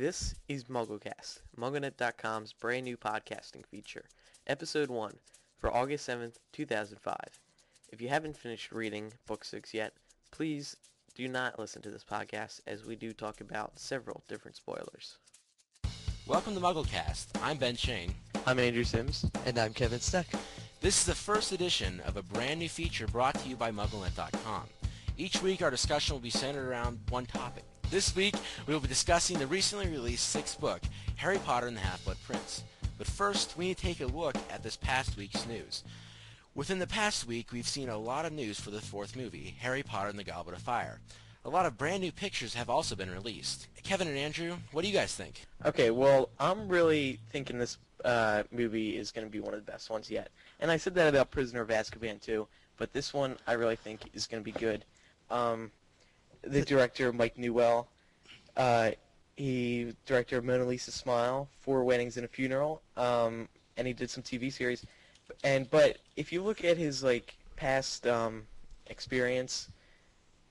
This is MuggleCast, MuggleNet.com's brand new podcasting feature, Episode 1, for August 7th, 2005. If you haven't finished reading Book 6 yet, please do not listen to this podcast as we do talk about several different spoilers. Welcome to MuggleCast. I'm Ben Schoen. I'm Andrew Sims. And I'm Kevin Steck. This is the first edition of a brand new feature brought to you by MuggleNet.com. Each week our discussion will be centered around one topic. This week we will be discussing the recently released sixth book, Harry Potter and the Half-Blood Prince. But first, we need to take a look at this past week's news. Within the past week, we've seen a lot of news for the fourth movie, Harry Potter and the Goblet of Fire. A lot of brand new pictures have also been released. Kevin and Andrew, what do you guys think? Okay, well, I'm really thinking this uh, movie is going to be one of the best ones yet. And I said that about Prisoner of Azkaban too, but this one I really think is going to be good. Um, the director, Mike Newell, uh, he director of Mona Lisa Smile, Four Weddings and a Funeral, um, and he did some TV series. And but if you look at his like past um, experience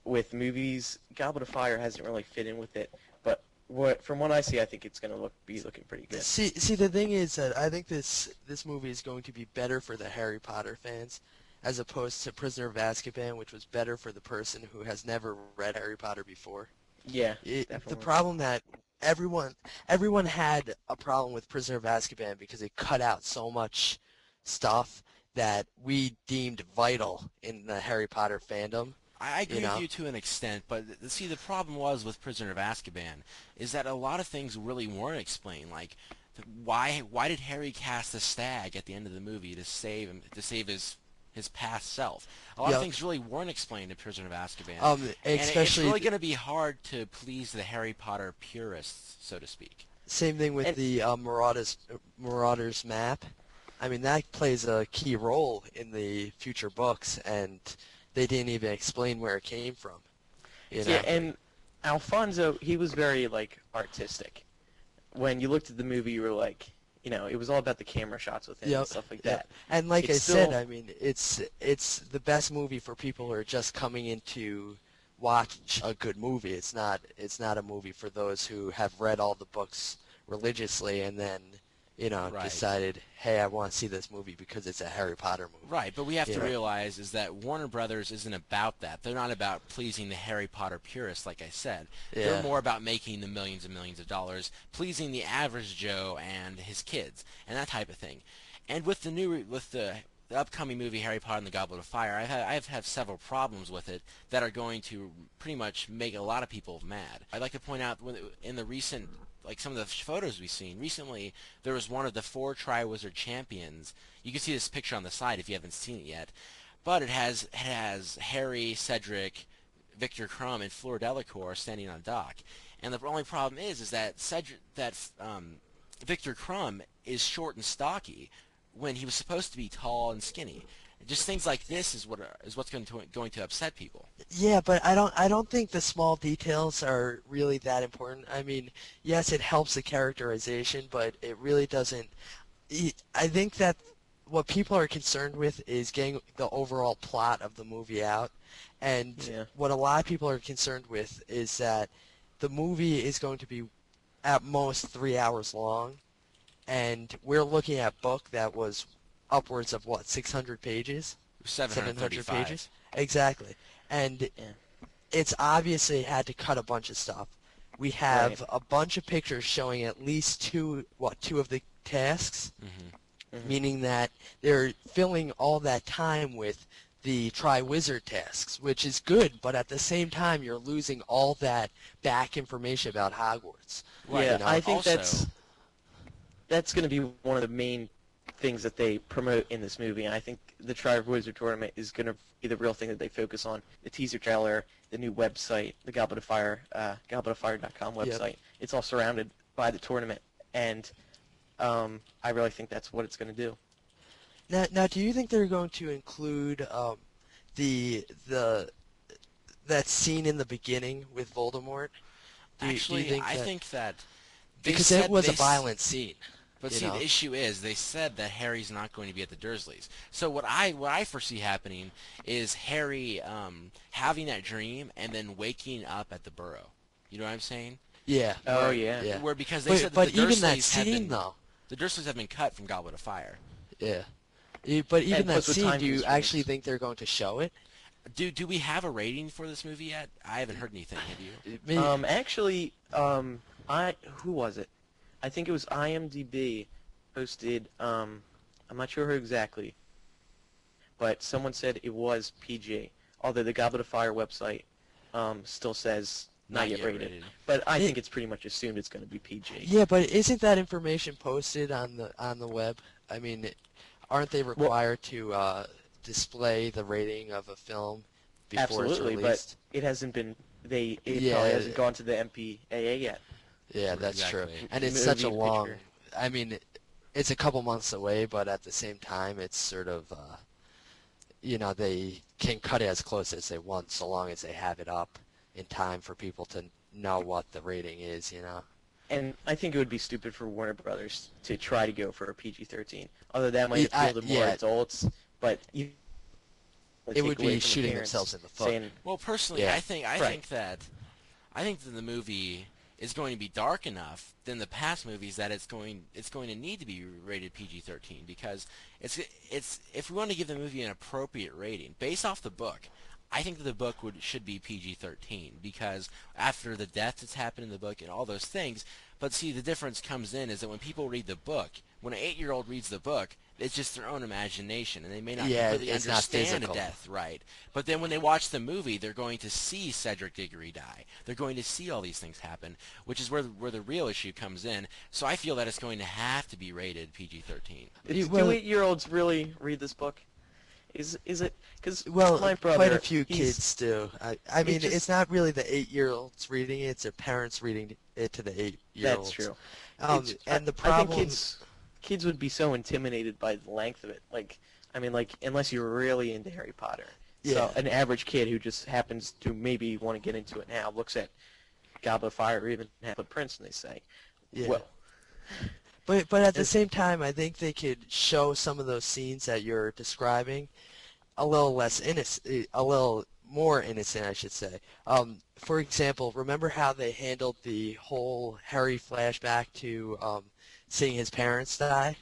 with movies, Goblet of Fire hasn't really fit in with it. But what from what I see, I think it's going to look be looking pretty good. See, see, the thing is that I think this this movie is going to be better for the Harry Potter fans, as opposed to Prisoner of Azkaban, which was better for the person who has never read Harry Potter before. Yeah, It, the problem that everyone everyone had a problem with Prisoner of Azkaban because it cut out so much stuff that we deemed vital in the Harry Potter fandom. I agree You know? with you to an extent, but th- see, the problem was with Prisoner of Azkaban is that a lot of things really weren't explained. Like, th- why why did Harry cast a stag at the end of the movie to save him to save his his past self? A lot Yeah. of things really weren't explained in Prisoner of Azkaban. Um, and it's really going to be hard to please the Harry Potter purists, so to speak. Same thing with And- the uh, Marauders Marauders map. I mean that plays a key role in the future books, and they didn't even explain where it came from. You know? Yeah, and Alfonso, he was very like artistic. When you looked at the movie, you were like, you know, it was all about the camera shots with him Yep, and stuff like yep. that. And like It's I said, I mean it's it's the best movie for people who are just coming in to watch a good movie. It's not it's not a movie for those who have read all the books religiously and then you know Right. decided, hey, I want to see this movie because it's a Harry Potter movie. Right, but we have to Yeah. realize is that Warner Brothers isn't about that. They're not about pleasing the Harry Potter purists, like I said. They're more about making the millions and millions of dollars, pleasing the average Joe and his kids, and that type of thing. And with the new, with the, the upcoming movie Harry Potter and the Goblet of Fire, I've had, I've had several problems with it that are going to pretty much make a lot of people mad. I'd like to point out in the recent like some of the photos we've seen recently, there was one of the four Triwizard champions. You can see this picture on the side if you haven't seen it yet. But it has it has Harry, Cedric, Viktor Krum, and Fleur Delacour standing on dock. And the only problem is is that Cedric that um, Viktor Krum is short and stocky when he was supposed to be tall and skinny. Just things like this is what are, is what's going to going to upset people. Yeah, but I don't I don't think the small details are really that important. I mean, yes, it helps the characterization, but it really doesn't I think that what people are concerned with is getting the overall plot of the movie out. And Yeah. what a lot of people are concerned with is that the movie is going to be at most 3 hours long and we're looking at a book that was upwards of what 600 pages 735 pages exactly and Yeah. it's obviously had to cut a bunch of stuff we have Right. a bunch of pictures showing at least two what two of the tasks hmm Mhm. meaning that they're filling all that time with the Triwizard tasks, which is good, but at the same time you're losing all that back information about Hogwarts. Right, yeah, you know, I think also- that's that's going to be one of the main things that they promote in this movie. And I think the Triwizard Tournament is going to be the real thing that they focus on. The teaser trailer, the new website, the Goblet of Fire, uh, gobletofire.com Yep. website. It's all surrounded by the tournament, and um, I really think that's what it's going to do. Now, now, do you think they're going to include um, the the that scene in the beginning with Voldemort? Do you- do you Actually, think I that- think that because said it was a a s- violent scene. But you see, know? the issue is they said that Harry's not going to be at the Dursleys. So what I what I foresee happening is Harry um, having that dream and then waking up at the Burrow. You know what I'm saying? Yeah. Oh yeah. Yeah. Where because they But, said that but the even that Dursleys have scene been, though. the Dursleys have been cut from Goblet of Fire. Yeah. E- But even that scene, do you constraints. actually think they're going to show it? Do do we have a rating for this movie yet? I haven't heard anything. Have you? Um, actually, um, I who was it? I think it was IMDb posted. Um, I'm not sure who exactly, but someone said it was PG. Although the Goblet of Fire website um, still says not, yet, rated. But I It- think it's pretty much assumed it's going to be PG. yeah, but isn't that information posted on the on the web? I mean, aren't they required to uh, display the rating of a film before Absolutely, it's released? Absolutely, but it hasn't been. They it Yeah. probably hasn't gone to the MPAA yet. Yeah, that's true. And it's such a long. picture. I mean, it's a couple months away, but at the same time, it's sort of, uh, you know, they can cut it as close as they want, so long as they have it up in time for people to know what the rating is. You know. And I think it would be stupid for Warner Brothers to try to go for a PG-13. Although that might appeal to more yeah. adults, but you. It would be shooting themselves in the foot. Saying, Well, personally, Yeah. I think I Right. think that I think that the movie is going to be dark enough than the past movies that it's going it's going to need to be rated PG-13 because it's it's if we want to give the movie an appropriate rating based off the book. I think that the book would should be PG-13 because after the death that's happened in the book and all those things. But see, the difference comes in is that when people read the book, when an eight-year-old reads the book, it's just their own imagination, and they may not Yeah, completely it's not understand a death right. But then when they watch the movie, they're going to see Cedric Diggory die. They're going to see all these things happen, which is where where the real issue comes in. So I feel that it's going to have to be rated PG-13. Do well- eight-year-olds really read this book? Is is it because Well, my brother, quite a few kids do. I, I mean, just- it's not really the eight-year-olds reading it; it's their parents reading it to the eight-year-olds. That's true. Um, and I- the problem, I think kids kids would be so intimidated by the length of it. Like, I mean, like unless you're really into Harry Potter. Yeah. So an average kid who just happens to maybe want to get into it now looks at Goblet of Fire or even Half-Blood Prince and they say, Yeah. "Well, But but at the same time, I think they could show some of those scenes that you're describing a little less innocent, a little more innocent, I should say. Um, for example, remember how they handled the whole Harry flashback to um, seeing his parents die,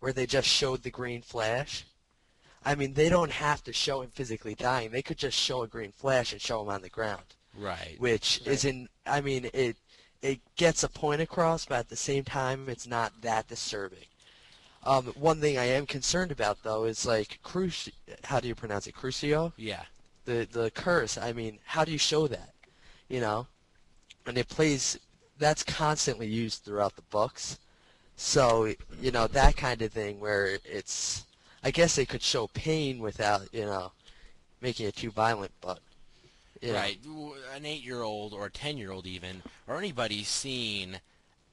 where they just showed the green flash. I mean, they don't have to show him physically dying. They could just show a green flash and show him on the ground Right. which Right. isn't I mean it it gets a point across but at the same time it's not that disturbing. Um, one thing I am concerned about though is like Cruci how do you pronounce it Crucio Yeah. the the curse I mean how do you show that you know and it plays that's constantly used throughout the books so you know that kind of thing where it's I guess they could show pain without you know making it too violent but you know. Right. An eight-year-old or a ten-year-old even, or anybody seeing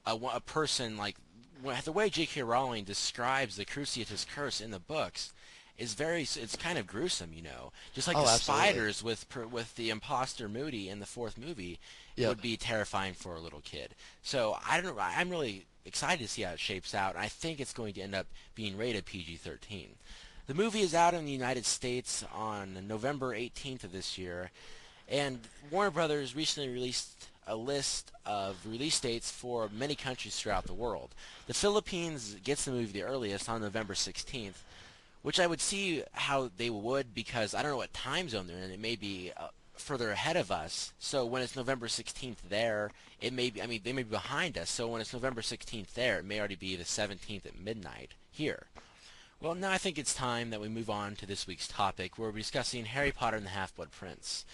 a, a person like the way J.K. Rowling describes the Cruciatus curse in the books is very it's kind of gruesome, you know. Just like Oh, the absolutely. spiders with with the imposter Moody in the fourth movie Yep. would be terrifying for a little kid. So I don't I'm really excited to see how it shapes out. I think it's going to end up being rated PG-13. The movie is out in the United States on November 18th of this year, and Warner Brothers recently released a list of release dates for many countries throughout the world. The Philippines gets the movie the earliest on November 16th, which I would see how they would because I don't know what time zone they're in. It may be uh, further ahead of us. So when it's November 16th there, it may be, I mean, they may be behind us. So when it's November 16th there, it may already be the 17th at midnight here. Well, now I think it's time that we move on to this week's topic, where we're discussing Harry Potter and the Half-Blood Prince.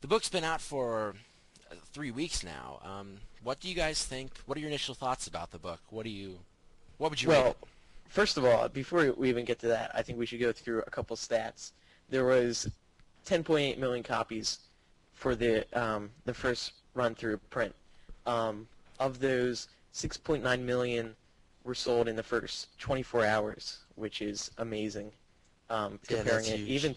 The book's been out for uh, three weeks now. Um, what do you guys think? What are your initial thoughts about the book? What do you, what would you well, first of all, before we even get to that, I think we should go through a couple stats. There was 10.8 million copies for the um, the first run through print. Um, of those, 6.9 million were sold in the first 24 hours, which is amazing. Um, comparing that's it huge. even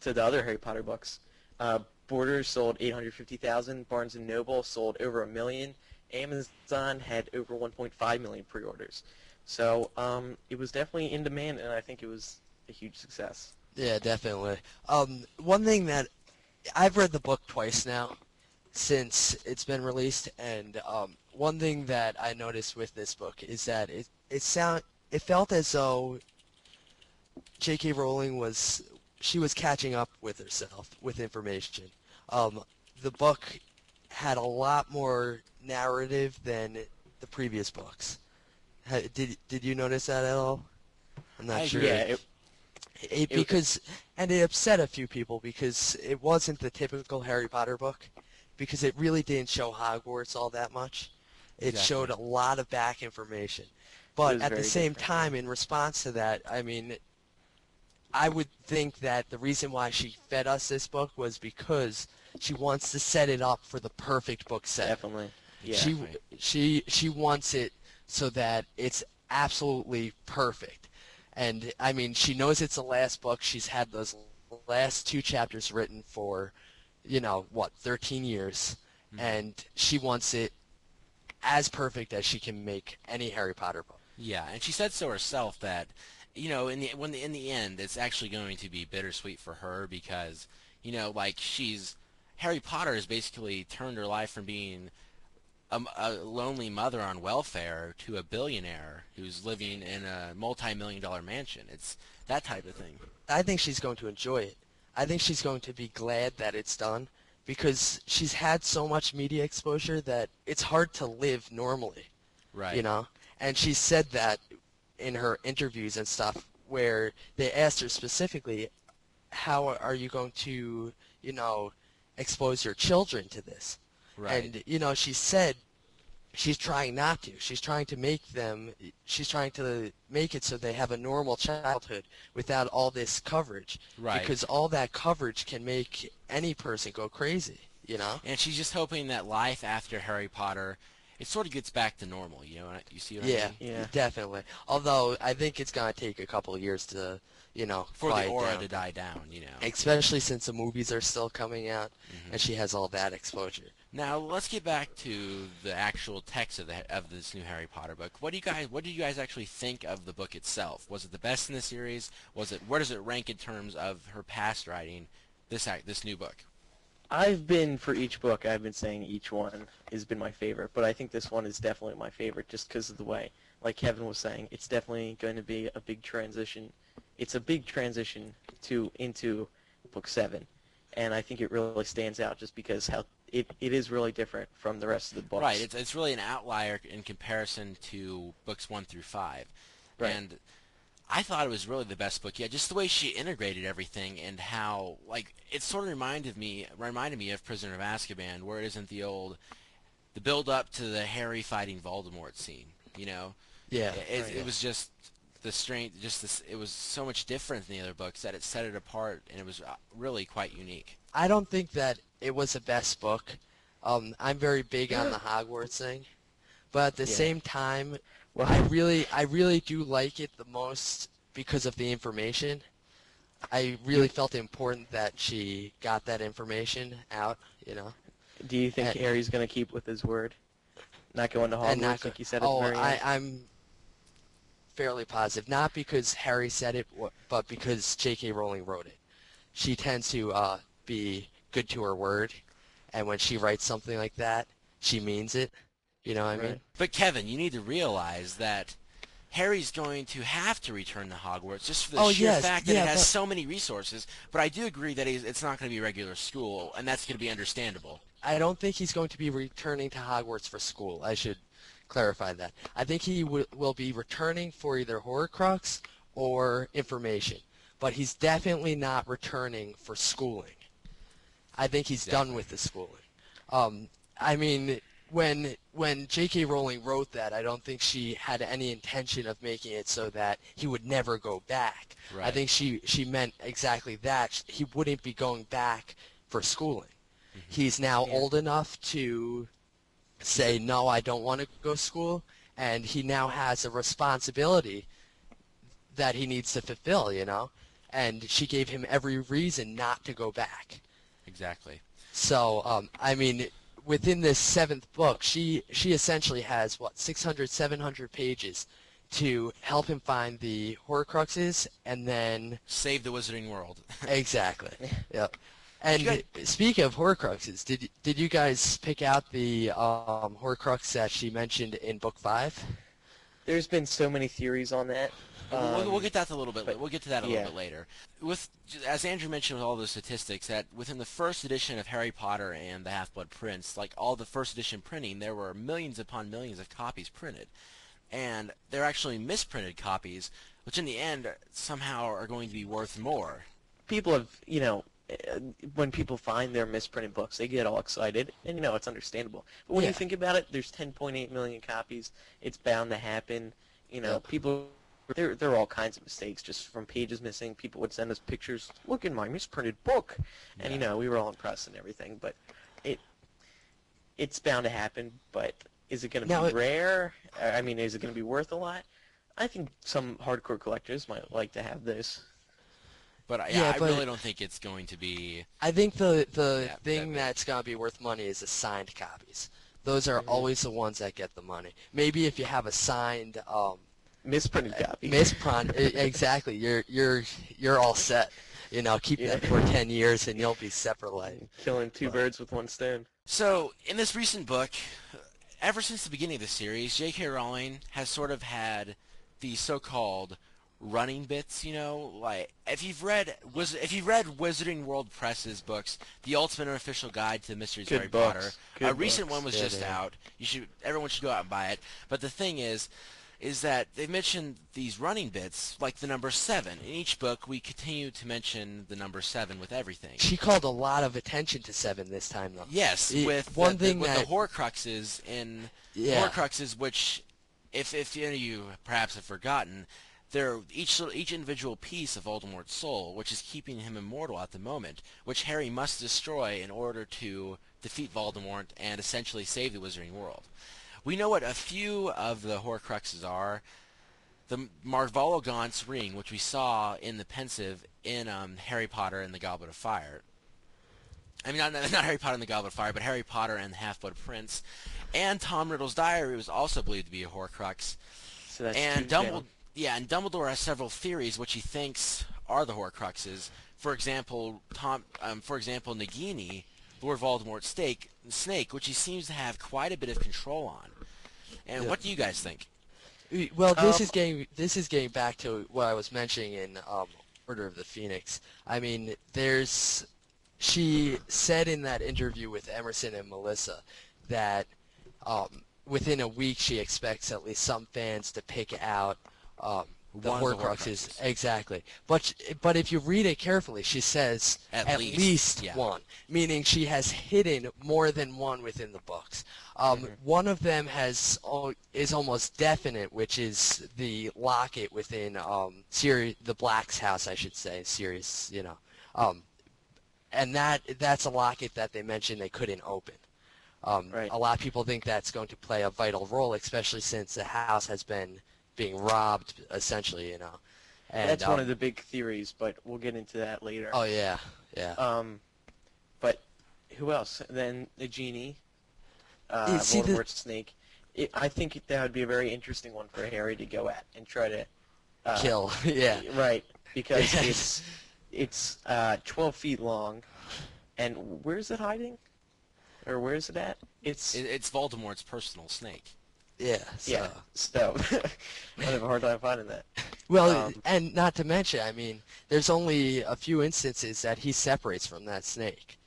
to the other Harry Potter books. Uh, Borders sold 850,000. Barnes and Noble sold over a million. Amazon had over 1.5 million pre-orders. So um, it was definitely in demand, and I think it was a huge success. Yeah, definitely. Um, one thing that I've read the book twice now, since it's been released, and um, one thing that I noticed with this book is that it it sound it felt as though J.K. Rowling was she was catching up with herself with information. Um, the book had a lot more narrative than the previous books. Did did you notice that at all? I'm not I sure. Yeah, it, It, because and it upset a few people because it wasn't the typical Harry Potter book because it really didn't show Hogwarts all that much. It Exactly. showed a lot of back information. But at the same different, time in response to that, I mean I would think that the reason why she fed us this book was because she wants to set it up for the perfect book set. definitely. Yeah. She she she wants it so that it's absolutely perfect. And I mean, she knows it's the last book. She's had those last two chapters written for, you know, what, 13 years, Mhm. and she wants it as perfect as she can make any Harry Potter book. Yeah, and she said so herself that, you know, in the when in the end, it's actually going to be bittersweet for her because, you know, like she's Harry Potter has basically turned her life from being a, a lonely mother on welfare to a billionaire who's living in a multi-million dollar mansion. It's that type of thing. I think she's going to enjoy it. I think she's going to be glad that it's done because she's had so much media exposure that it's hard to live normally. Right. you know and she said that in her interviews and stuff where they asked her specifically how are you going to you know expose your children to this Right. and you know she said she's trying not to she's trying to make them she's trying to make it so they have a normal childhood without all this coverage right. because all that coverage can make any person go crazy you know and she's just hoping that life after Harry Potter, it sort of gets back to normal. You know, what I- you see what I Yeah, mean? Yeah. definitely. Although I think it's gonna take a couple of years to, you know, For the aura down. to die down. You know. Especially since the movies are still coming out, Mhm. and she has all that exposure. Now let's get back to the actual text of the of this new Harry Potter book. What do you guys What did you guys actually think of the book itself? Was it the best in the series? Was it Where does it rank in terms of her past writing? This this new book. I've been for each book. I've been saying each one has been my favorite, but I think this one is definitely my favorite just because of the way, like Kevin was saying, it's definitely going to be a big transition. It's a big transition to into book seven, and I think it really stands out just because how it, it is really different from the rest of the books. Right. It's it's really an outlier in comparison to books one through five. Right. And I thought it was really the best book yet. Just the way she integrated everything and how like it sort of reminded me reminded me of Prisoner of Azkaban, where it isn't the old the build up to the Harry fighting Voldemort scene. You know, Yeah. it, right. it was just the strength, just this. It was so much different than the other books that it set it apart, and it was uh, really quite unique. I don't think that it was the best book. Um, I'm very big on the Hogwarts thing, but at the Yeah. same time, Well, I really, I really do like it the most because of the information. I really felt important that she got that information out, you know. do you think and- Harry's going to keep with his word? Not going to Hogwarts not go- like you said oh, I, I'm fairly positive. Not because Harry said it, but because J.K. Rowling wrote it. She tends to uh, be good to her word, and when she writes something like that, she means it. You know what I mean? But Kevin, you need to realize that Harry's going to have to return to Hogwarts just for the Oh, sheer yes, fact that yeah, it has but- so many resources. But I do agree that it's not going to be regular school, and that's going to be understandable. I don't think he's going to be returning to Hogwarts for school. I should clarify that. I think he w- will be returning for either Horcrux or information, but he's definitely not returning for schooling. I think he's done with the schooling. Um, I mean, when when J.K. Rowling wrote that, I don't think she had any intention of making it so that he would never go back. I think she she meant exactly that. He wouldn't be going back for schooling. He's now Yeah. old enough to say no, I don't want to go to school, and he now has a responsibility that he needs to fulfill. You know, and she gave him every reason not to go back. Exactly. So, um, I mean, within this seventh book, she she essentially has what 600, 700 pages to help him find the Horcruxes, and then Save the Wizarding World. exactly, yep. And Good. speaking of Horcruxes, did did you guys pick out the um, Horcrux that she mentioned in book five? There's been so many theories on that. We'll- we'll, we'll Um, get that a little bit. but- we'll get to that a yeah. little bit later. With as Andrew mentioned with all those statistics, that within the first edition of Harry Potter and the Half-Blood Prince, like all the first edition printing, there were millions upon millions of copies printed, and they're actually misprinted copies, which in the end somehow are going to be worth more. people have, you know, when people find their misprinted books, they get all excited, and you know it's understandable. But when Yeah. you think about it, there's 10.8 million copies. It's bound to happen. You know, Yep. people. There, there are all kinds of mistakes just from pages missing. People would send us pictures. Look in my misprinted book, and you know we were all impressed and everything. But it, it's bound to happen. But is it going to be it- rare? I mean, is it going to be worth a lot? I think some hardcore collectors might like to have this. But I, Yeah, I but- really don't think it's going to be. I think the the Yeah, thing that- that's gonna be worth money is the signed copies. Those are Mhm. always the ones that get the money. Maybe if you have a signed um, Misprinted copy. mispron, e- exactly, you're you're you're all set. You know, keep that for ten years and you'll be separate life. Killing two But- birds with one stone. So, in this recent book, ever since the beginning of the series, J.K. Rowling has sort of had the so-called running bits, you know, like if you've read Wiz- if you've read Wizarding World Press's books, The Ultimate Unofficial Guide to the Mysteries Good of Harry books. Potter, Good a recent books. one was Yeah, just they are. out. You should everyone should go out and buy it. But the thing is is that they've mentioned these running bits like the number 7. In each book, we continue to mention the number 7 with everything. She called a lot of attention to seven this time though. Yes, It- with one the, thing the, with that- the Horcruxes in Yeah. Horcruxes, which, if if any of you perhaps have forgotten, they're each each individual piece of Voldemort's soul, which is keeping him immortal at the moment, which Harry must destroy in order to defeat Voldemort and essentially save the Wizarding World. We know what a few of the Horcruxes are. The Marvolo Gaunt's ring, which we saw in the Pensieve in um, Harry Potter and the Goblet of Fire. I mean, not, not Harry Potter and the Goblet of Fire, but Harry Potter and the Half-Blood Prince. And Tom Riddle's diary was also believed to be a Horcrux. So that's and two Dumbledore. Yeah, and Dumbledore has several theories which he thinks are the Horcruxes. For example, Tom, um, for example, Nagini, Lord Voldemort's snake, snake, which he seems to have quite a bit of control on. And Yeah. what do you guys think? Well, this Um, is getting this is getting back to what I was mentioning in um, Order of the Phoenix. I mean, there's she said in that interview with Emerson and Melissa that um, within a week she expects at least some fans to pick out um, the One of the Horcruxes. Horcruxes. Exactly. But but if you read it carefully, she says At at, least, least, yeah. one, meaning she has hidden more than one within the books. Um, Mm-hmm. One of them has is almost definite, which is the locket within um, Sirius, the Black's house, I should say, Sirius, you know, um, and that that's a locket that they mentioned they couldn't open. Um, Right. A lot of people think that's going to play a vital role, especially since the house has been being robbed, essentially, you know. And, That's one um, of the big theories, but we'll get into that later. Oh yeah, yeah. Um, but who else? Then Nagini, uh, Yeah, see, the- Voldemort's snake. It, I think that would be a very interesting one for Harry to go at and try to uh, Kill, yeah. Right, because it's it's uh, 12 feet long, and where's it hiding? Or where's it at? It's It, it's Voldemort's personal snake. Yeah. So. yeah. So I have a hard time finding that. Well, Um, and not to mention, I mean, there's only a few instances that he separates from that snake.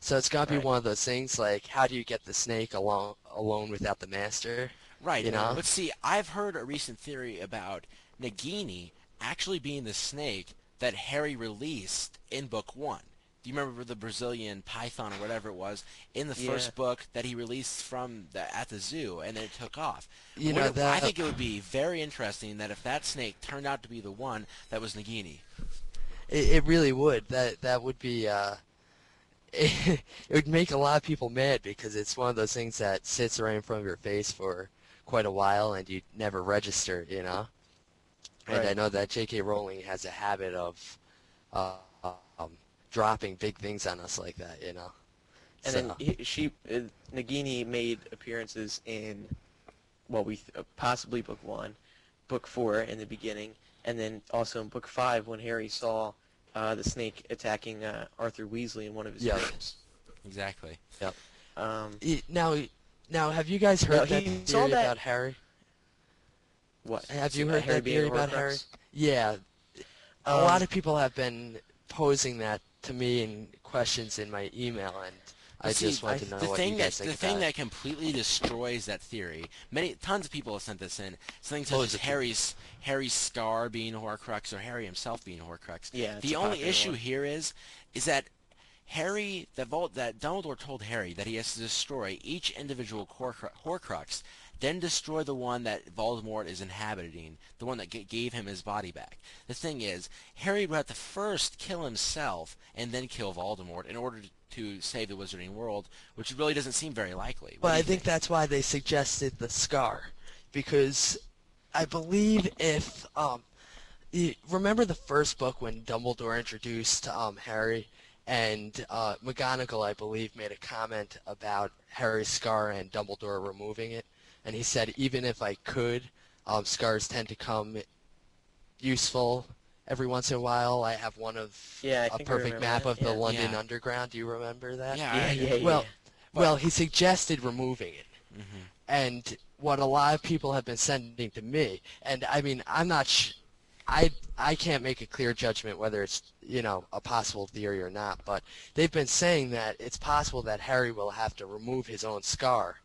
So it's got to be Right. one of those things like, how do you get the snake alone alone without the master? Right. You know? But see, I've heard a recent theory about Nagini actually being the snake that Harry released in book one. Do you remember the Brazilian python or whatever it was in the Yeah. first book that he released from the, at the zoo and it took off? You What know if- that. I think it would be very interesting that if that snake turned out to be the one that was Nagini. It, it really would. That that would be. Uh, it, would make a lot of people mad because it's one of those things that sits right in front of your face for quite a while and you never register. You know. And I know that J.K. Rowling has a habit of uh, dropping big things on us like that. You know. And So- then he, she, uh, Nagini made appearances in, well, we uh, possibly book one, book four in the beginning, and then also in book five when Harry saw uh, the snake attacking uh, Arthur Weasley in one of his Yeah. dreams. Exactly. Um, E- Now, now, have you guys Now, heard that he theory that- about Harry? what? Have you heard Harry that theory about Horcrux? Harry? Yeah, a Um, lot of people have been posing that to me in questions in my email, and I See, just want I- to know the what thing you that guys think the thing it. that completely destroys that theory. Many tons of people have sent this in. Something such Loads as. Harry's Harry's scar being a Horcrux or Harry himself being a Horcrux. Yeah, the only issue one. here is is that Harry that Vol- that Dumbledore told Harry that he has to destroy each individual Horcrux then destroy the one that Voldemort is inhabiting, the one that g- gave him his body back. The thing is, Harry would have to first kill himself and then kill Voldemort in order to, to save the Wizarding World, which really doesn't seem very likely. What But I you think that's why they suggested the scar, because I believe if um, you remember the first book when Dumbledore introduced um, Harry, and uh, McGonagall, I believe, made a comment about Harry's scar and Dumbledore removing it, and he said even if I could, um, scars tend to come useful every once in a while. I have one of Yeah, I a think I perfect map that, of the yeah. London Yeah. Underground. Do you remember that? Yeah, Yeah, I- yeah, yeah. Well, well, he suggested removing it, Mhm. and what a lot of people have been sending to me, and I mean, I'm not, sh- I I can't make a clear judgment whether it's you know a possible theory or not, but they've been saying that it's possible that Harry will have to remove his own scar,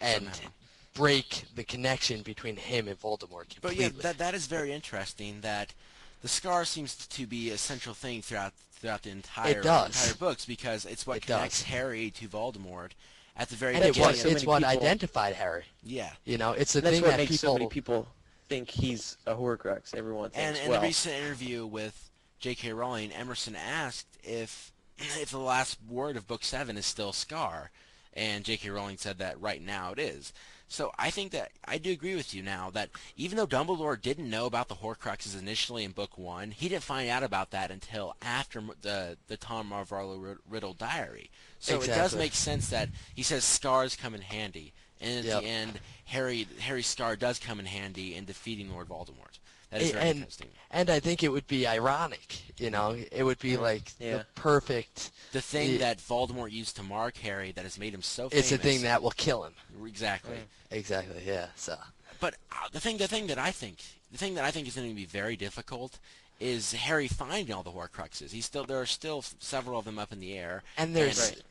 and Somehow. break the connection between him and Voldemort completely. But yeah, that that is very interesting. That the scar seems to be a central thing throughout throughout the entire does. entire books because it's what It connects does. Harry to Voldemort at the very and it was, so it's what people- identified Harry. yeah, You know, it's the thing what that makes people. so many people think he's a Horcrux. Everyone and thinks. in well, the recent interview with J.K. Rowling, Emerson asked if if the last word of Book Seven is still Scar, and J.K. Rowling said that right now it is. So I think that I do agree with you now that even though Dumbledore didn't know about the Horcruxes initially in Book One, he didn't find out about that until after the the Tom Marvolo Riddle diary. So it does make sense that he says scars come in handy, and at Yep. the end, Harry Harry's scar does come in handy in defeating Lord Voldemort. That is very and- interesting. And I think it would be ironic, you know, it would be Mm, like yeah. the perfect. The thing Yeah. that Voldemort used to mark Harry that has made him so famous. It's the thing that will kill him. exactly. Mm. Exactly. Yeah. So. But uh, the thing, the thing that I think, the thing that I think is going to be very difficult is Harry finding all the Horcruxes. He's still there are still several of them up in the air. And there's. Right.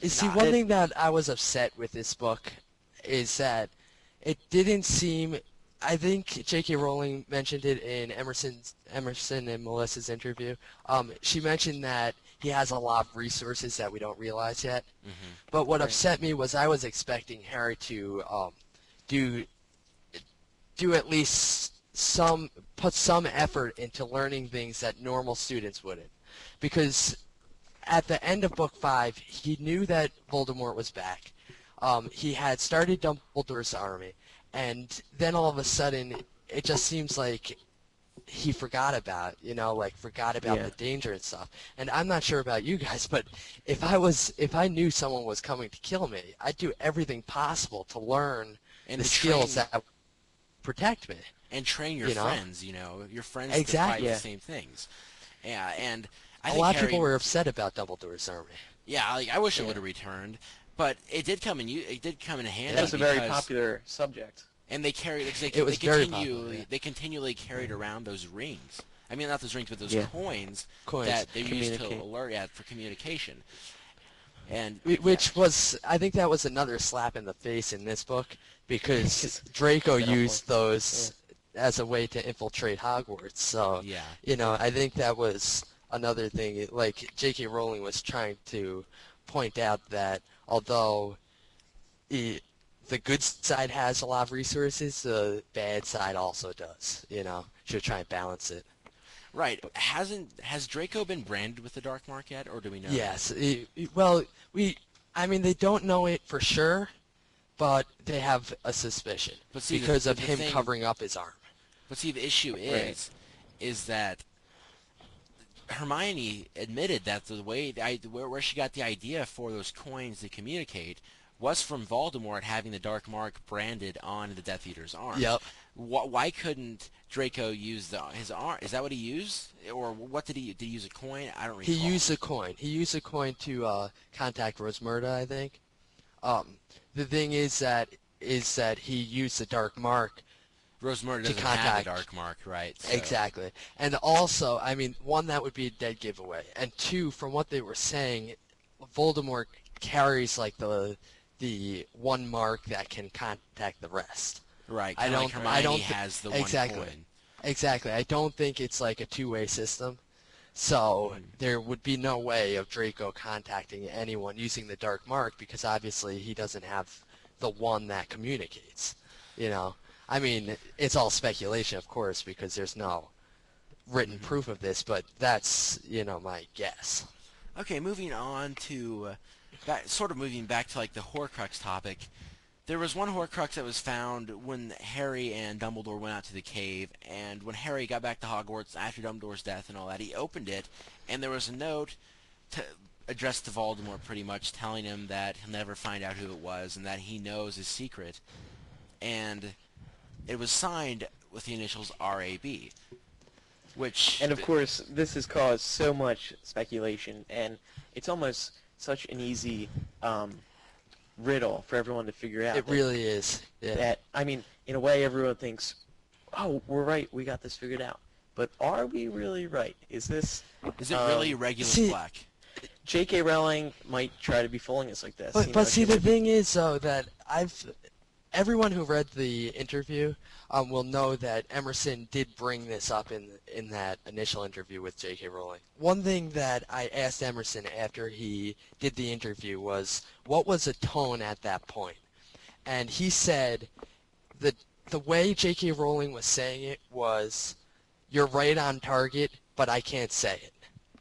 You see, one it- thing that I was upset with this book is that it didn't seem. I think J.K. Rowling mentioned it in Emerson's Emerson and Melissa's interview. Um, she mentioned that he has a lot of resources that we don't realize yet. Mhm. But what Right. upset me was I was expecting Harry to um, do do at least some put some effort into learning things that normal students wouldn't, because at the end of book five he knew that Voldemort was back. Um, he had started Dumbledore's army, and then all of a sudden it just seems like he forgot about, you know, like forgot about Yeah. the danger and stuff. And I'm not sure about you guys, but if I was, if I knew someone was coming to kill me, I'd do everything possible to learn And the skills train, that protect me. and train your you know? friends. You know, your friends Exactly. Yeah. the same things. Yeah, and I A think lot Harry, of people were upset about Dumbledore's army. Yeah, like, I wish it would have returned, but it did come in. u- It did come in handy. That was a very popular subject. And they carried. They, It was they very continually. popular, yeah. They continually carried around those rings. I mean, not those rings, but those Yeah. coins, Coins. that they used to Communicate. alert yeah, for communication. And Wh- Which was, I think that was another slap in the face in this book because Draco used those as a way to infiltrate Hogwarts. So, yeah, you know, I think that was another thing. Like J.K. Rowling was trying to point out that although i the good side has a lot of resources, the bad side also does. You know, should try and balance it. right. Hasn't has Draco been branded with the Dark Mark yet, or do we know? Yes. i- i- well, we. I mean, they don't know it for sure, but they have a suspicion But see, the- because of the him thing- covering up his arm. But see, the issue is, is that Hermione admitted that the way I, where, where she got the idea for those coins to communicate was from Voldemort having the Dark Mark branded on the Death Eater's arm. Yep. Wh- why couldn't Draco use the, his arm? Is that what he used, or what did he did he use a coin? I don't recall. He used a coin. He used a coin to uh, contact Rosmerta, I think. Um, the thing is that is that he used the dark mark Rosmerta to doesn't have contact- the Dark Mark, right? so- exactly, and also, I mean, one that would be a dead giveaway, and two, from what they were saying, Voldemort carries like the the one mark that can contact the rest. Right. I don't- Hermione I don't thi- has the exactly. Exactly. I don't think it's like a two-way system. So hmm. there would be no way of Draco contacting anyone using the dark mark because obviously he doesn't have the one that communicates. You know, I mean, it's all speculation, of course, because there's no written proof of this, but that's you know my guess. Okay, moving on to, uh, back, sort of moving back to like the Horcrux topic. There was one Horcrux that was found when Harry and Dumbledore went out to the cave, and when Harry got back to Hogwarts after Dumbledore's death and all that, he opened it, and there was a note to, addressed to Voldemort, pretty much telling him that he'll never find out who it was and that he knows his secret, and it was signed with the initials R.A.B. Which And of course, this has caused so much speculation, and it's almost such an easy um, riddle for everyone to figure out. It that- really is. Yeah. that I mean, in a way, everyone thinks, "Oh, we're right. We got this figured out." But are we really right? Is this is it um, really Regulus see- Black? J.K. Rowling might try to be fooling us like this? But you but know, see the thing is though that I've everyone who read the interview um, will know that Emerson did bring this up in in that initial interview with J.K. Rowling. One thing that I asked Emerson after he did the interview was what was the tone at that point?" and he said the the way J.K. Rowling was saying it was you're right on target, but I can't say it.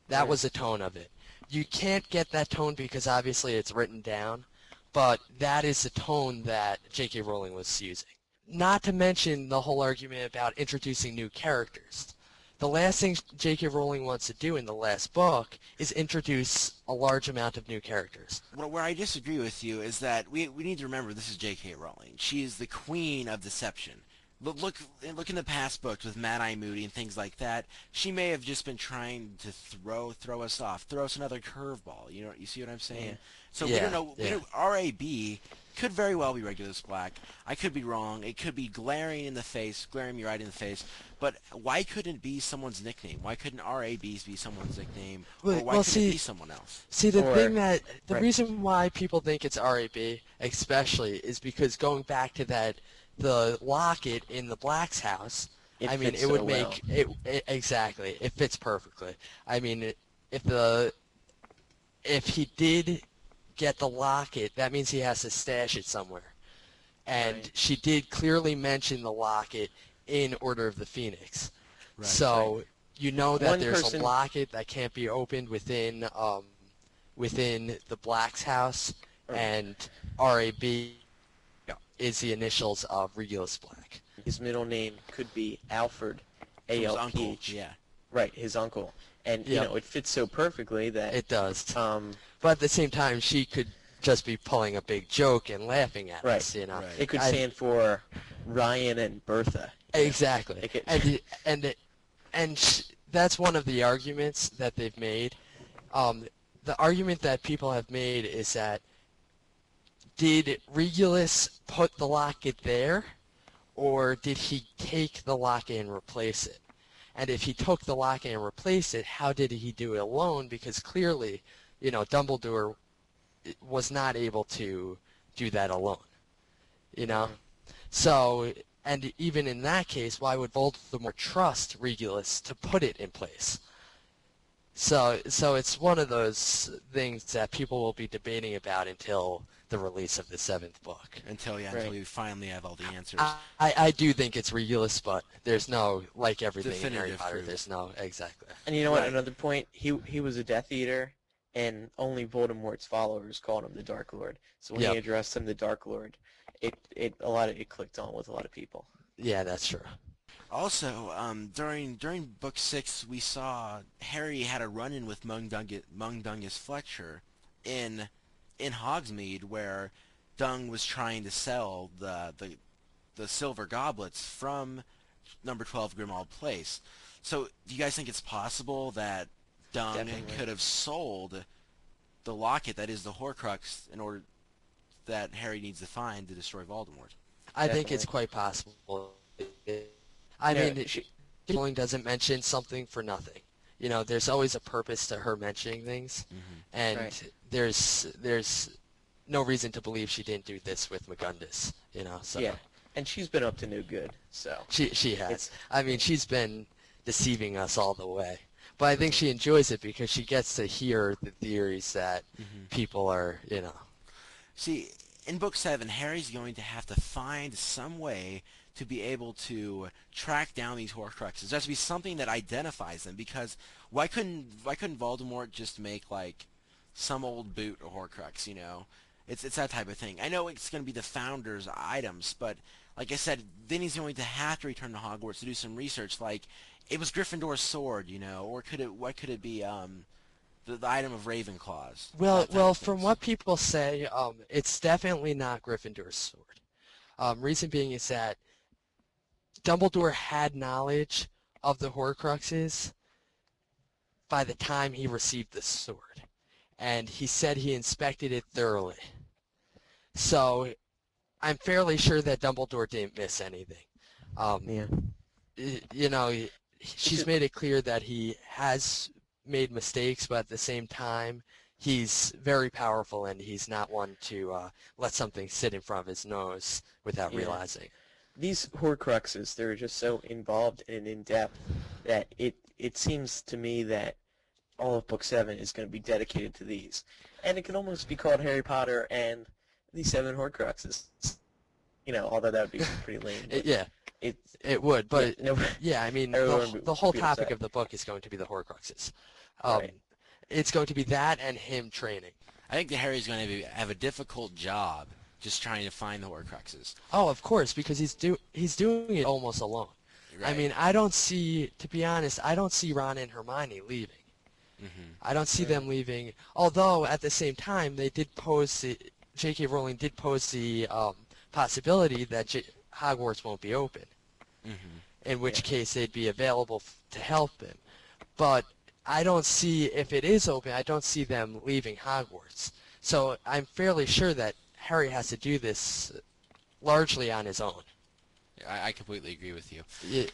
That was the tone of it. You can't get that tone because obviously it's written down, but that is the tone that J.K. Rowling was using. Not to mention the whole argument about introducing new characters. The last thing J.K. Rowling wants to do in the last book is introduce a large amount of new characters. Well, where I disagree with you is that we we need to remember this is J.K. Rowling. She is the queen of deception. Look, look, look in the past books with Mad Eye Moody and things like that. She may have just been trying to throw throw us off, throw us another curveball. You know, you see what I'm saying? Yeah. So we don't know. We yeah. don't, R.A.B. could very well be Regulus Black. I could be wrong. It could be glaring in the face, glaring me right in the face. But why couldn't it be someone's nickname? Why couldn't R.A.B.'s be someone's nickname? or Well- why well, couldn't see- it be someone else? See, the Or- thing that the right. reason why people think it's RAB, especially, is because going back to that the locket in the Black's house. It I mean, fits it would so make it, it exactly. It fits perfectly. I mean, if the if he did get the locket, that means he has to stash it somewhere. And Right. she did clearly mention the locket in Order of the Phoenix. Right. so you know that One there's person- a locket that can't be opened within um, within the Black's house, Right. and RAB is the initials of Regulus Black. his middle name could be Alfred, From A his L uncle. P H. Yeah. Right, his uncle, and you know it fits so perfectly that It does. um, But at the same time, she could just be pulling a big joke and laughing at Right. us, you know. Right. it could I- stand for Ryan and Bertha. Exactly. Could- and and and sh- that's one of the arguments that they've made. Um, the argument that people have made is that did Regulus put the locket there, or did he take the locket and replace it? And if he took the locket and replaced it, how did he do it alone? Because clearly, you know, Dumbledore was not able to do that alone. You know? Mm-hmm. So, and even in that case, why would Voldemort trust Regulus to put it in place? So, so it's one of those things that people will be debating about until the release of the seventh book. Until yeah, Right. until we finally have all the answers. I, I, I do think it's Regulus, but there's no, like everything in Harry Definitive Potter, proof. there's no, exactly. And you know what? Right. Another point. He he was a Death Eater, and only Voldemort's followers called him the Dark Lord. So when Yep. he addressed him the Dark Lord, it it a lot of it clicked on with a lot of people. Yeah, that's true. Also, um, during during book six, we saw Harry had a run-in with Mundungus Fletcher in in Hogsmeade, where Dung was trying to sell the the the silver goblets from number 12 Grimmauld Place. So, do you guys think it's possible that Dung Definitely. could have sold the locket that is the Horcrux in order that Harry needs to find to destroy Voldemort? I think it's quite possible. I Yeah, mean, she- Rowling doesn't mention something for nothing. You know, there's always a purpose to her mentioning things, Mhm. and Right. there's there's no reason to believe she didn't do this with Magundus. You know, so Yeah, and she's been up to no good. So she she has. It's- I mean, she's been deceiving us all the way, but I think she enjoys it because she gets to hear the theories that Mhm. people are, you know. See, in book seven, Harry's going to have to find some way to be able to track down these Horcruxes. There has to be something that identifies them because why couldn't why couldn't Voldemort just make like some old boot a Horcrux? You know, it's it's that type of thing. I know it's going to be the Founder's items, but like I said, then he's going to have to return to Hogwarts to do some research. Like it was Gryffindor's sword, you know, or could it what could it be? Um, the, the item of Ravenclaw's. Well, well, from what people say, um, it's definitely not Gryffindor's sword. Um, reason being is that Dumbledore had knowledge of the Horcruxes by the time he received the sword, and he said he inspected it thoroughly. So, I'm fairly sure that Dumbledore didn't miss anything. Um, yeah, you know, y- she's made it clear that he has made mistakes, but at the same time, he's very powerful and he's not one to uh, let something sit in front of his nose without Yeah. realizing. these Horcruxes, they're just so involved and in depth that it it seems to me that all of Book Seven is going to be dedicated to these, and it can almost be called Harry Potter and the Seven Horcruxes. You know, although that would be pretty lame. It- yeah, it, it would, but yeah, no, yeah, I mean, the, would the whole topic upset. of the book is going to be the Horcruxes. Um, Right. It's going to be that and him training. I think that Harry's going to be, have a difficult job just trying to find the Horcruxes. Oh, of course, because he's do he's doing it almost alone. I mean, I don't see, to be honest, I don't see Ron and Hermione leaving. Mhm. I don't see Right. them leaving. Although at the same time, they did pose the J.K. Rowling did pose the um, possibility that J- Hogwarts won't be open, Mhm. in which Yeah. case they'd be available f- to help him. But I don't see if it is open. I don't see them leaving Hogwarts. So I'm fairly sure that Harry has to do this largely on his own. I, I completely agree with you. You, yeah.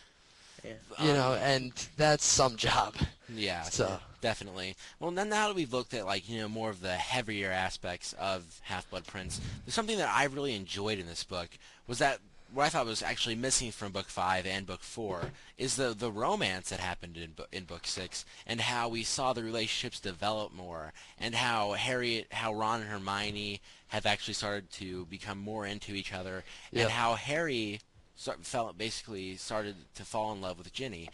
You know, and that's some job. Yeah, So- definitely. Well, then now that we've looked at like you know more of the heavier aspects of Half Blood Prince, there's something that I really enjoyed in this book was that what I thought was actually missing from book five and book four is the the romance that happened in bo- in book six and how we saw the relationships develop more and how Harry, how Ron and Hermione have actually started to become more into each other Yeah. and how Harry start, felt basically started to fall in love with Ginny.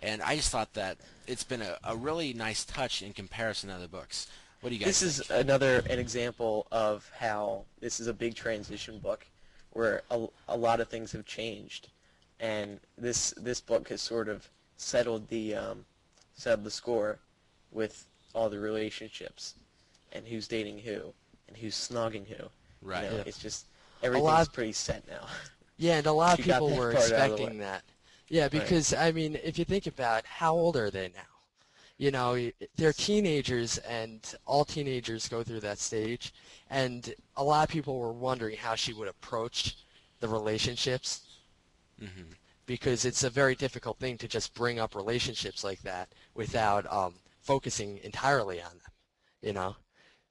And I just thought that it's been a, a really nice touch in comparison to other books. What do you guys This think? is another an example of how this is a big transition book, where a, a lot of things have changed, and this this book has sort of settled the um, settled the score with all the relationships, and who's dating who, and who's snogging who. right. You know, Yeah. It's just everything's lot- pretty set now. Yeah, and a lot of She people were part out of the expecting that. Yeah, because I mean, if you think about how old are they now? You know, they're teenagers, and all teenagers go through that stage. And a lot of people were wondering how she would approach the relationships hmm because it's a very difficult thing to just bring up relationships like that without um, focusing entirely on them. You know,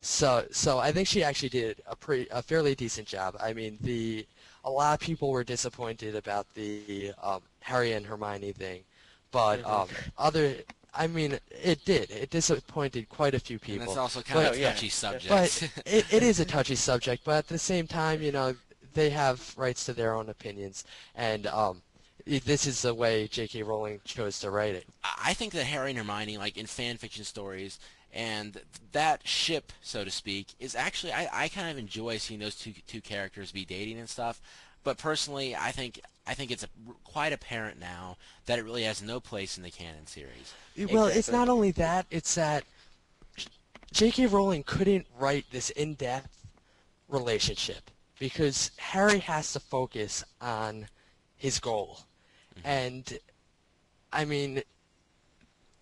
so so I think she actually did a pretty a fairly decent job. I mean, the a lot of people were disappointed about the um, Harry and Hermione thing, but Mhm. um, other I mean, it did. It disappointed quite a few And people. that's also kind But- of a Oh, yeah. touchy subject. But it, it is a touchy subject, but at the same time, you know, they have rights to their own opinions, and um, this is the way J.K. Rowling chose to write it. I think that Harry and Hermione, like in fan fiction stories, and that ship, so to speak, is actually I, I kind of enjoy seeing those two two characters be dating and stuff. But personally, I think I think it's a, quite apparent now that it really has no place in the canon series. Well, it's not only that; it's that J.K. Rowling couldn't write this in-depth relationship because Harry has to focus on his goal. Mm-hmm. And I mean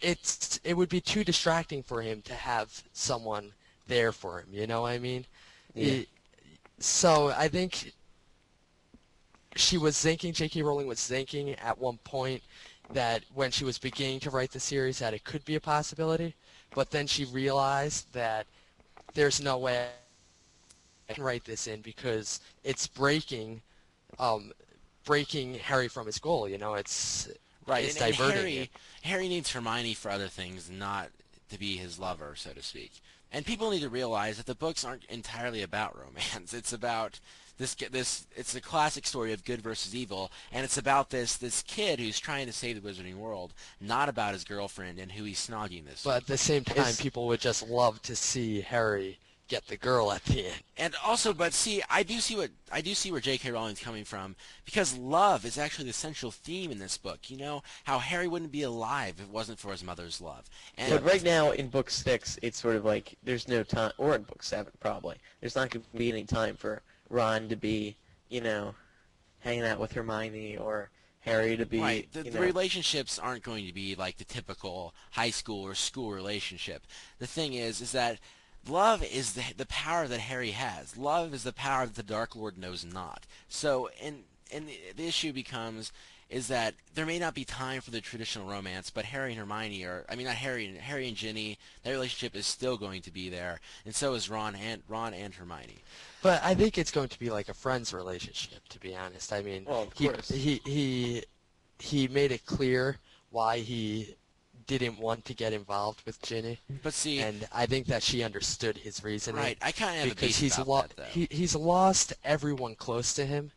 it's it would be too distracting for him to have someone there for him, you know what I mean? Yeah. It- so I think she was thinking J.K. Rowling was thinking at one point that when she was beginning to write the series that it could be a possibility, but then she realized that there's no way I can write this in because it's breaking um breaking Harry from his goal, you know, it's Right, it's and, and diverting Harry. Harry needs Hermione for other things, not to be his lover, so to speak. And people need to realize that the books aren't entirely about romance. It's about this this it's a classic story of good versus evil, and it's about this this kid who's trying to save the wizarding world, not about his girlfriend and who he's snogging this. But at the same time people would just love to see Harry get the girl at the end. And also, but see, I do see what I do see where J.K. Rowling's coming from because love is actually the central theme in this book. You know how Harry wouldn't be alive if it wasn't for his mother's love. And But right now in book six, it's sort of like there's no time, or in book seven probably, there's not going to be any time for Ron to be, you know, hanging out with Hermione or Harry to be, Right. The, you the relationships aren't going to be like the typical high school or school relationship. The thing is, is that love is the the power that Harry has. Love is the power that the Dark Lord knows not. So, and and the, the issue becomes is that there may not be time for the traditional romance, but Harry and Hermione are. I mean, not Harry and Harry and Ginny. That relationship is still going to be there, and so is Ron and Ron and Hermione. But I think it's going to be like a friends relationship, to be honest. I mean, Well, of he, course. he he he made it clear why he didn't want to get involved with Ginny, But see, and I think that she understood his reasoning right? I kind of because he's about lo- that, though. he, he's lost everyone close to him,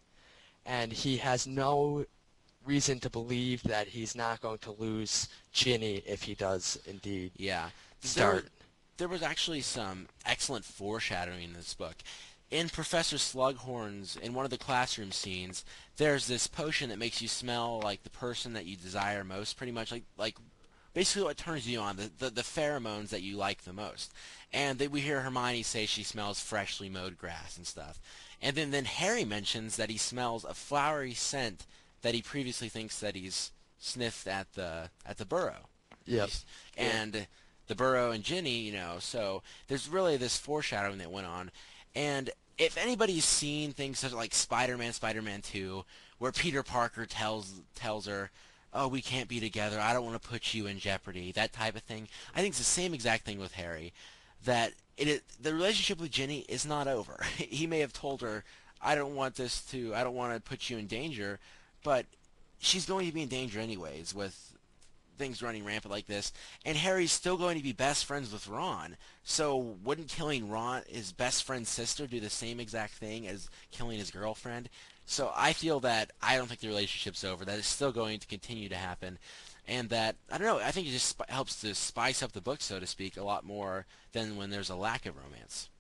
and he has no reason to believe that he's not going to lose Ginny if he does indeed yeah. There- start. there was actually some excellent foreshadowing in this book. In Professor Slughorn's, in one of the classroom scenes, there's this potion that makes you smell like the person that you desire most, pretty much like like basically what turns you on, the, the, the pheromones that you like the most. And then we hear Hermione say she smells freshly mowed grass and stuff. And then, then Harry mentions that he smells a flowery scent that he previously thinks that he's sniffed at the at the burrow Yep. and the Burrow and Ginny, you know. So there's really this foreshadowing that went on. And if anybody's seen things such like Spider-Man, Spider-Man 2, where Peter Parker tells tells her, "Oh, we can't be together. I don't want to put you in jeopardy." That type of thing. I think it's the same exact thing with Harry. That it the relationship with Ginny is not over. he may have told her, "I don't want this to. I don't want to put you in danger," but she's going to be in danger anyways with things running rampant like this, and Harry's still going to be best friends with Ron. So wouldn't killing Ron, his best friend's sister, do the same exact thing as killing his girlfriend? So I feel that I don't think the relationship's over. That it's still going to continue to happen, and that I don't know. I think it just helps to spice up the book, so to speak, a lot more than when there's a lack of romance.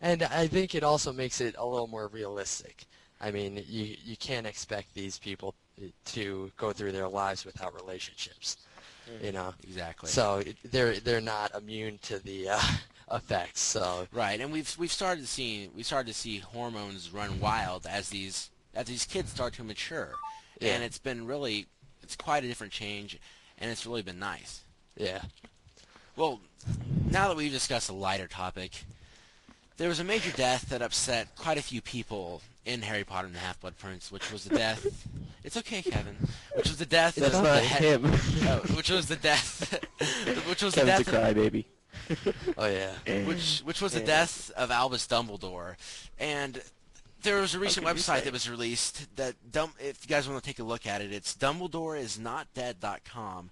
And I think it also makes it a little more realistic. I mean, you you can't expect these people to go through their lives without relationships, you know. Exactly. So they're they're not immune to the uh, effects. So Right, and we've we've started to see we started to see hormones run wild as these as these kids start to mature, Yeah. and it's been really it's quite a different change, and it's really been nice. yeah, Well, now that we've discussed a lighter topic, there was a major death that upset quite a few people in Harry Potter and the Half-Blood Prince, which was the death. it's okay, Kevin. Which was the death That's of not the he- him. oh, which was the death. which was the Kevin's a death. of- crybaby. oh yeah. Eh. which which was the eh. death of Albus Dumbledore, and there was a recent could website that was released that Dum- if you guys want to take a look at it, it's DumbledoreIsNotDead.com,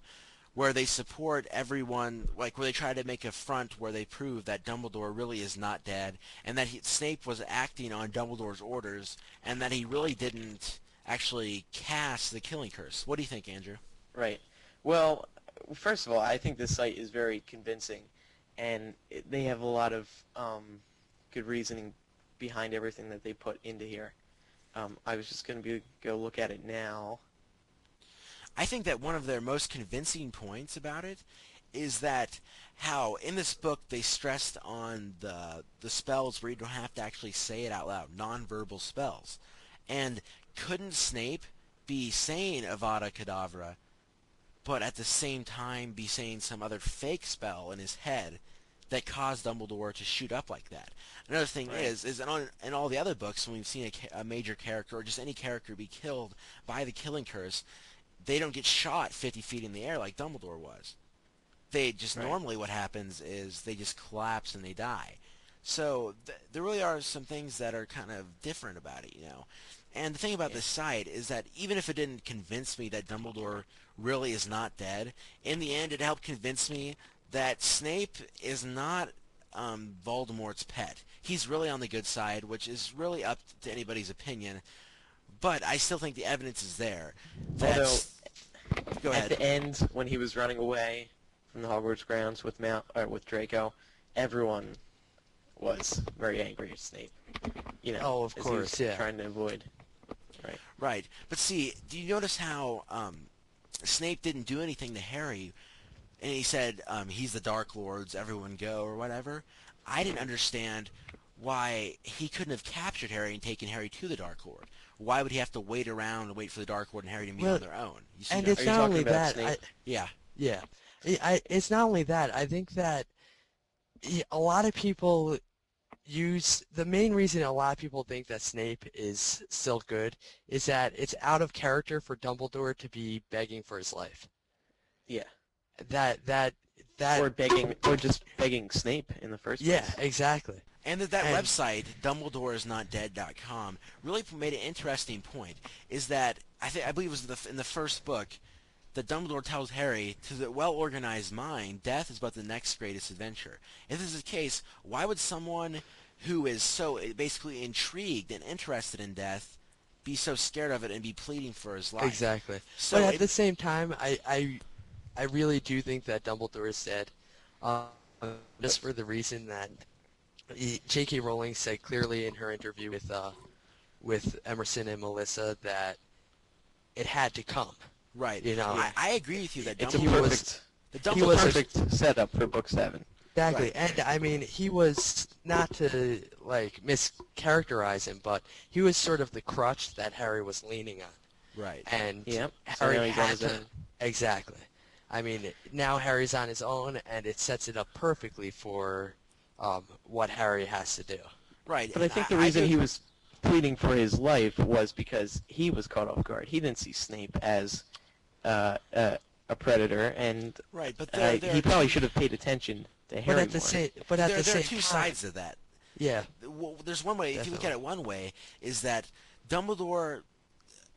where they support everyone, like where they try to make a front where they prove that Dumbledore really is not dead, and that he, Snape was acting on Dumbledore's orders, and that he really didn't actually cast the Killing Curse. What do you think, Andrew? Right. Well, first of all, I think this site is very convincing, and it, they have a lot of um, good reasoning behind everything that they put into here. Um, I was just going to go look at it now. I think that one of their most convincing points about it is that how in this book they stressed on the the spells where you don't have to actually say it out loud, nonverbal spells. And couldn't Snape be saying Avada Kedavra, but at the same time be saying some other fake spell in his head that caused Dumbledore to shoot up like that? Another thing Right. is, is in, all, in all the other books, when we've seen a, a major character or just any character be killed by the killing curse, they don't get shot 50 feet in the air like Dumbledore was. They just Right. normally what happens is they just collapse and they die. So th- there really are some things that are kind of different about it, you know. And the thing about Yeah. this side is that even if it didn't convince me that Dumbledore really is not dead, in the end it helped convince me that Snape is not um, Voldemort's pet. He's really on the good side, which is really up to anybody's opinion. But I still think the evidence is there. That's, go At the end, when he was running away from the Hogwarts grounds with Mount, or with Draco, everyone was very angry at Snape. You know, Oh, of as he was course, yeah. Trying to avoid. Right. But see, do you notice how um, Snape didn't do anything to Harry, and he said um, he's the Dark Lord's, everyone go or whatever? I didn't understand why he couldn't have captured Harry and taken Harry to the Dark Lord. Why would he have to wait around and wait for the Dark Lord and Harry to meet Well, on their own? You see And what it's you not talking only that. I, Yeah. Yeah, I, I, it's not only that. I think that a lot of people use the main reason a lot of people think that Snape is still good is that it's out of character for Dumbledore to be begging for his life. Yeah. That that that or begging, or just begging Snape in the first yeah, place. exactly. And that, that And- website, DumbledoreIsNotDead.com, really made an interesting point. Is that I think I believe it was the, in the first book that Dumbledore tells Harry, to the well-organized mind, death is but the next greatest adventure. If this is the case, why would someone who is so eh, basically intrigued and interested in death be so scared of it and be pleading for his life? Exactly. So but at it- the same time, I, I, I really do think that Dumbledore is dead, uh, just for the reason that J.K. Rowling said clearly in her interview with, uh, with Emerson and Melissa that it had to come. right. you know, I, I agree with you that It's a He was- perfect, the it's a he Dumbledore was a- perfect setup for book seven. Exactly, Right. and I mean, he was not to like mischaracterize him, but he was sort of the crutch that Harry was leaning on, right. and Yep. Harry now he's had to exactly. I mean, now Harry's on his own, and it sets it up perfectly for um, what Harry has to do. Right. But I and think the reason do- he was pleading for his life was because he was caught off guard. He didn't see Snape as uh, uh, a predator, and Right, but uh, there, there he are probably two- should have paid attention to But Harry at the more. same, but at there, the there same are two time, sides to that. yeah, well, there's one way. If you look at it one way, is that Dumbledore,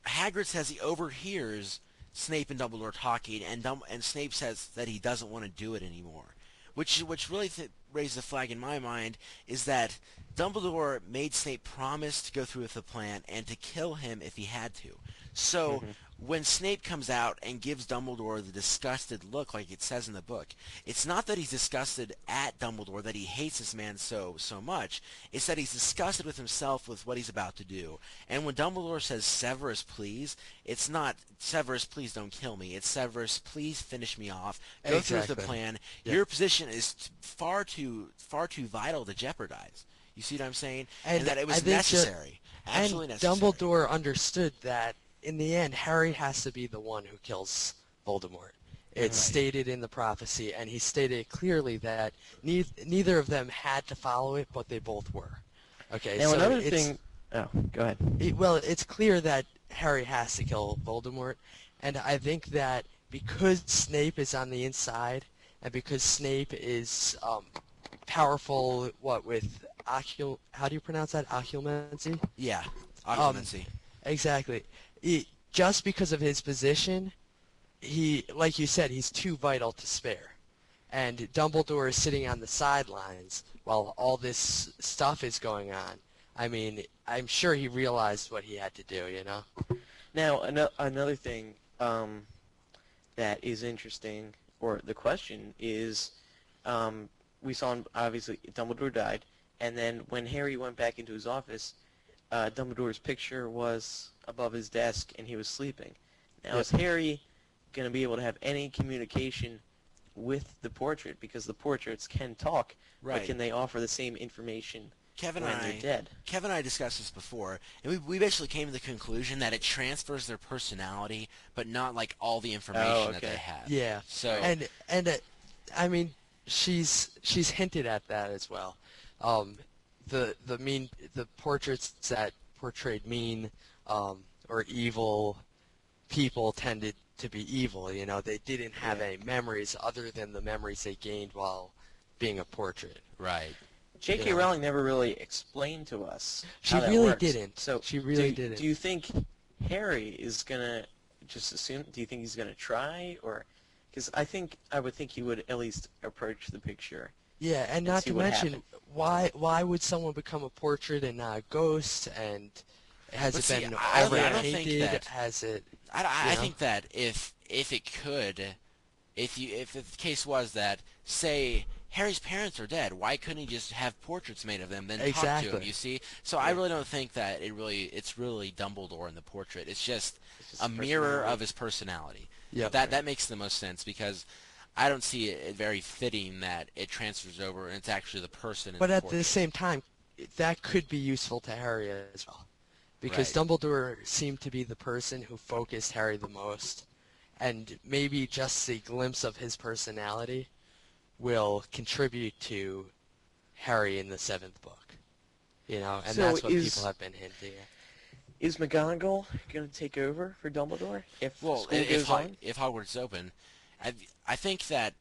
Hagrid says he overhears Snape and Dumbledore talking, and Dum- and Snape says that he doesn't want to do it anymore, which which really th- raises a flag in my mind is that Dumbledore made Snape promise to go through with the plan and to kill him if he had to. So mm-hmm. When Snape comes out and gives Dumbledore the disgusted look, like it says in the book, it's not that he's disgusted at Dumbledore, that he hates this man so so much. It's that he's disgusted with himself with what he's about to do. And when Dumbledore says Severus, please, it's not Severus, please don't kill me. It's Severus, please finish me off. Go through with the plan. Yeah. Your position is far too far too vital to jeopardize. You see what I'm saying? And that it was necessary. Absolutely and necessary. Dumbledore understood that in the end, Harry has to be the one who kills Voldemort. It's Right. stated in the prophecy, and he stated clearly that ne- neither of them had to follow it, but they both were. Okay, Now so another it's, thing. Oh, go ahead. it- well, it's clear that Harry has to kill Voldemort, and I think that because Snape is on the inside, and because Snape is um, powerful, what with ocul, how do you pronounce that? Occlumency. Yeah, Um, occupancy. Exactly. Just because of his position, he, like you said, he's too vital to spare. And Dumbledore is sitting on the sidelines while all this stuff is going on. I mean, I'm sure he realized what he had to do, you know? Now, ano- another thing um, that is interesting, or the question is, um, we saw him, obviously Dumbledore died, and then when Harry went back into his office, uh, Dumbledore's picture was above his desk, and he was sleeping. Now, Yep. is Harry going to be able to have any communication with the portrait because the portraits can talk, Right. but can they offer the same information Kevin when and I they're dead? Kevin and I discussed this before, and we, we basically came to the conclusion that it transfers their personality, but not like all the information that okay. they have. Yeah. So and and uh, I mean, she's she's hinted at that as well. Um, the the mean the portraits that portrayed mean um, or evil people tended to be evil. You know, they didn't have Yeah. any memories other than the memories they gained while being a portrait. right. J.K. Yeah. Rowling never really explained to us. She how that really works. didn't. So She really do, didn't. Do you think Harry is gonna just assume? Do you think he's gonna try, or because I think I would think he would at least approach the picture. Yeah, and and not to mention happens. why why would someone become a portrait and not a ghost? And has But it see, been I think that- Has it? I, I, I think that if if it could, if you if the case was that say Harry's parents are dead, why couldn't he just have portraits made of them then talk to Exactly. him? You see, so I really don't think that it really it's really Dumbledore in the portrait. It's just It's just a mirror of his personality. Yep. That that makes the most sense because I don't see it very fitting that it transfers over and it's actually the person. In But the at portrait. the same time, that could be useful to Harry as well, because Right. Dumbledore seemed to be the person who focused Harry the most, and maybe just a glimpse of his personality will contribute to Harry in the seventh book. You know, and So that's what is- people have been hinting at. Is McGonagall gonna take over for Dumbledore if Well, school if, goes if, on? if Hogwarts is open, I I think that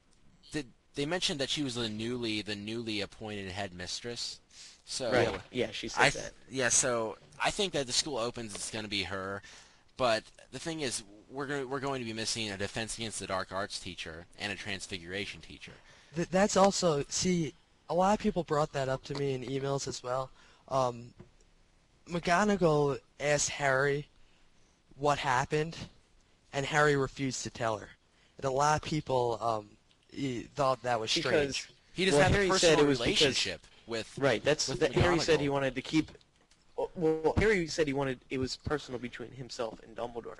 did they mentioned that she was the newly the newly appointed headmistress. So Right. Yeah, she said I that. yeah, so I think that the school opens it's going to be her, but the thing is we're going we're going to be missing a defense against the dark arts teacher and a transfiguration teacher. Th- that's also see a lot of people brought that up to me in emails as well. Um, McGonagall asked Harry what happened, and Harry refused to tell her. And a lot of people um, e- thought that was strange. Because He doesn't Well, have Harry a said it personal was because- relationship with right, that's with that Harry said he wanted to keep. Well, Harry said he wanted it was personal between himself and Dumbledore.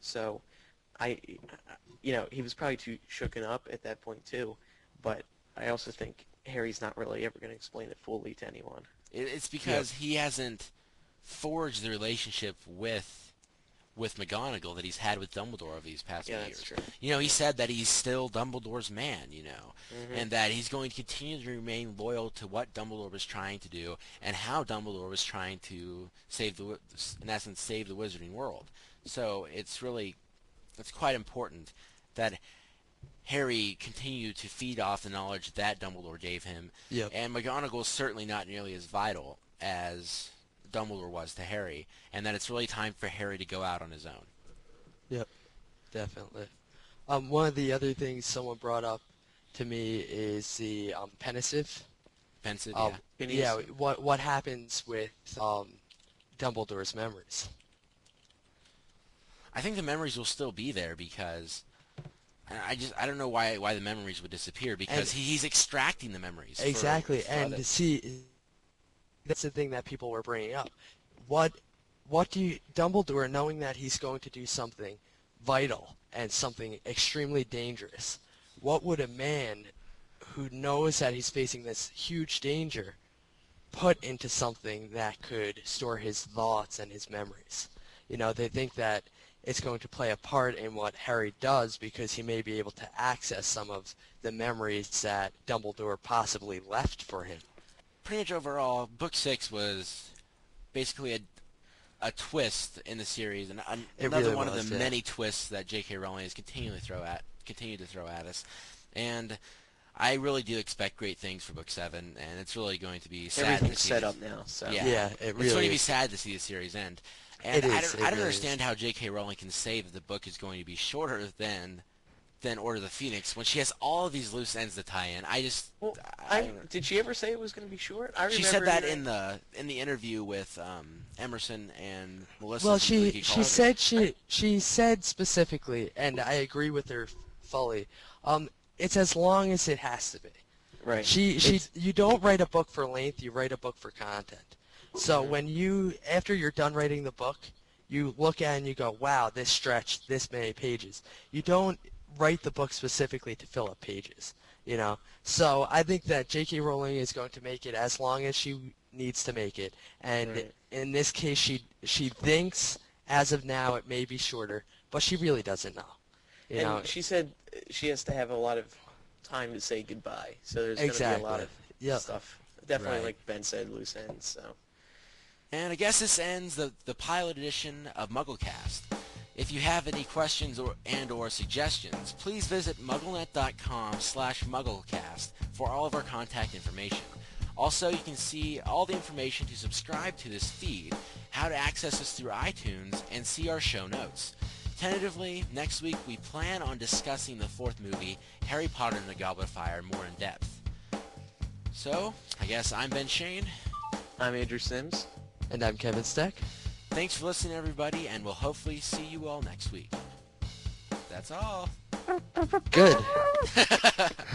So, I, you know, he was probably too shooken up at that point too, but I also think Harry's not really ever going to explain it fully to anyone. It's because he hasn't forged the relationship with with McGonagall that he's had with Dumbledore over these past Yeah, few that's years. true. You know, he said that he's still Dumbledore's man, you know, Mm-hmm. and that he's going to continue to remain loyal to what Dumbledore was trying to do and how Dumbledore was trying to save the, in essence, save the Wizarding world. So it's really, it's quite important that Harry continue to feed off the knowledge that Dumbledore gave him Yep. and McGonagall is certainly not nearly as vital as Dumbledore was to Harry, and that it's really time for Harry to go out on his own. Yep, definitely. Um, one of the other things someone brought up to me is the um, Pensieve. Pensieve, Um, yeah. Yeah. What what happens with um, Dumbledore's memories? I think the memories will still be there because I I just I don't know why why the memories would disappear because And- he, he's extracting the memories. Exactly, for and other- see, that's the thing that people were bringing up. What, what do you, Dumbledore, knowing that he's going to do something vital and something extremely dangerous, what would a man who knows that he's facing this huge danger put into something that could store his thoughts and his memories? You know, they think that it's going to play a part in what Harry does because he may be able to access some of the memories that Dumbledore possibly left for him. Pretty much overall, book six was basically a a twist in the series, and an, another really one was, of the yeah. many twists that J.K. Rowling has continually throw at continued to throw at us. And I really do expect great things for book seven, and it's really going to be sad to Everything's see set up now, so Yeah. Yeah, it it's going to be is. sad to see the series end. And It I don't, I don't really is. understand how J.K. Rowling can say that the book is going to be shorter than than Order of the Phoenix when she has all of these loose ends to tie in. I just Well, I, I, did she ever say it was going to be short? I remember she said that hearing- in the in the interview with um, Emerson and Melissa. Well, she she said she she said specifically, and I agree with her fully. Um, it's as long as it has to be. right. She she It's- you don't write a book for length, you write a book for content. So when you after you're done writing the book, you look at it and you go, "Wow, this stretched this many pages." You don't write the book specifically to fill up pages. You know, so I think that J.K. Rowling is going to make it as long as she needs to make it, and Right. in this case, she she thinks as of now it may be shorter, but she really doesn't know. You and know, she said uh, she has to have a lot of time to say goodbye. So there's going to be a lot of Yep. stuff. Definitely, Right. like Ben said, loose ends. So And I guess this ends the, the pilot edition of MuggleCast. If you have any questions or and or suggestions, please visit mugglenet.com slash mugglecast for all of our contact information. Also, you can see all the information to subscribe to this feed, how to access us through iTunes, and see our show notes. Tentatively, next week we plan on discussing the fourth movie, Harry Potter and the Goblet of Fire, more in depth. So, I guess I'm Ben Schoen. I'm Andrew Sims. and I'm Kevin Steck. Thanks for listening, everybody, and we'll hopefully see you all next week. That's all. Good.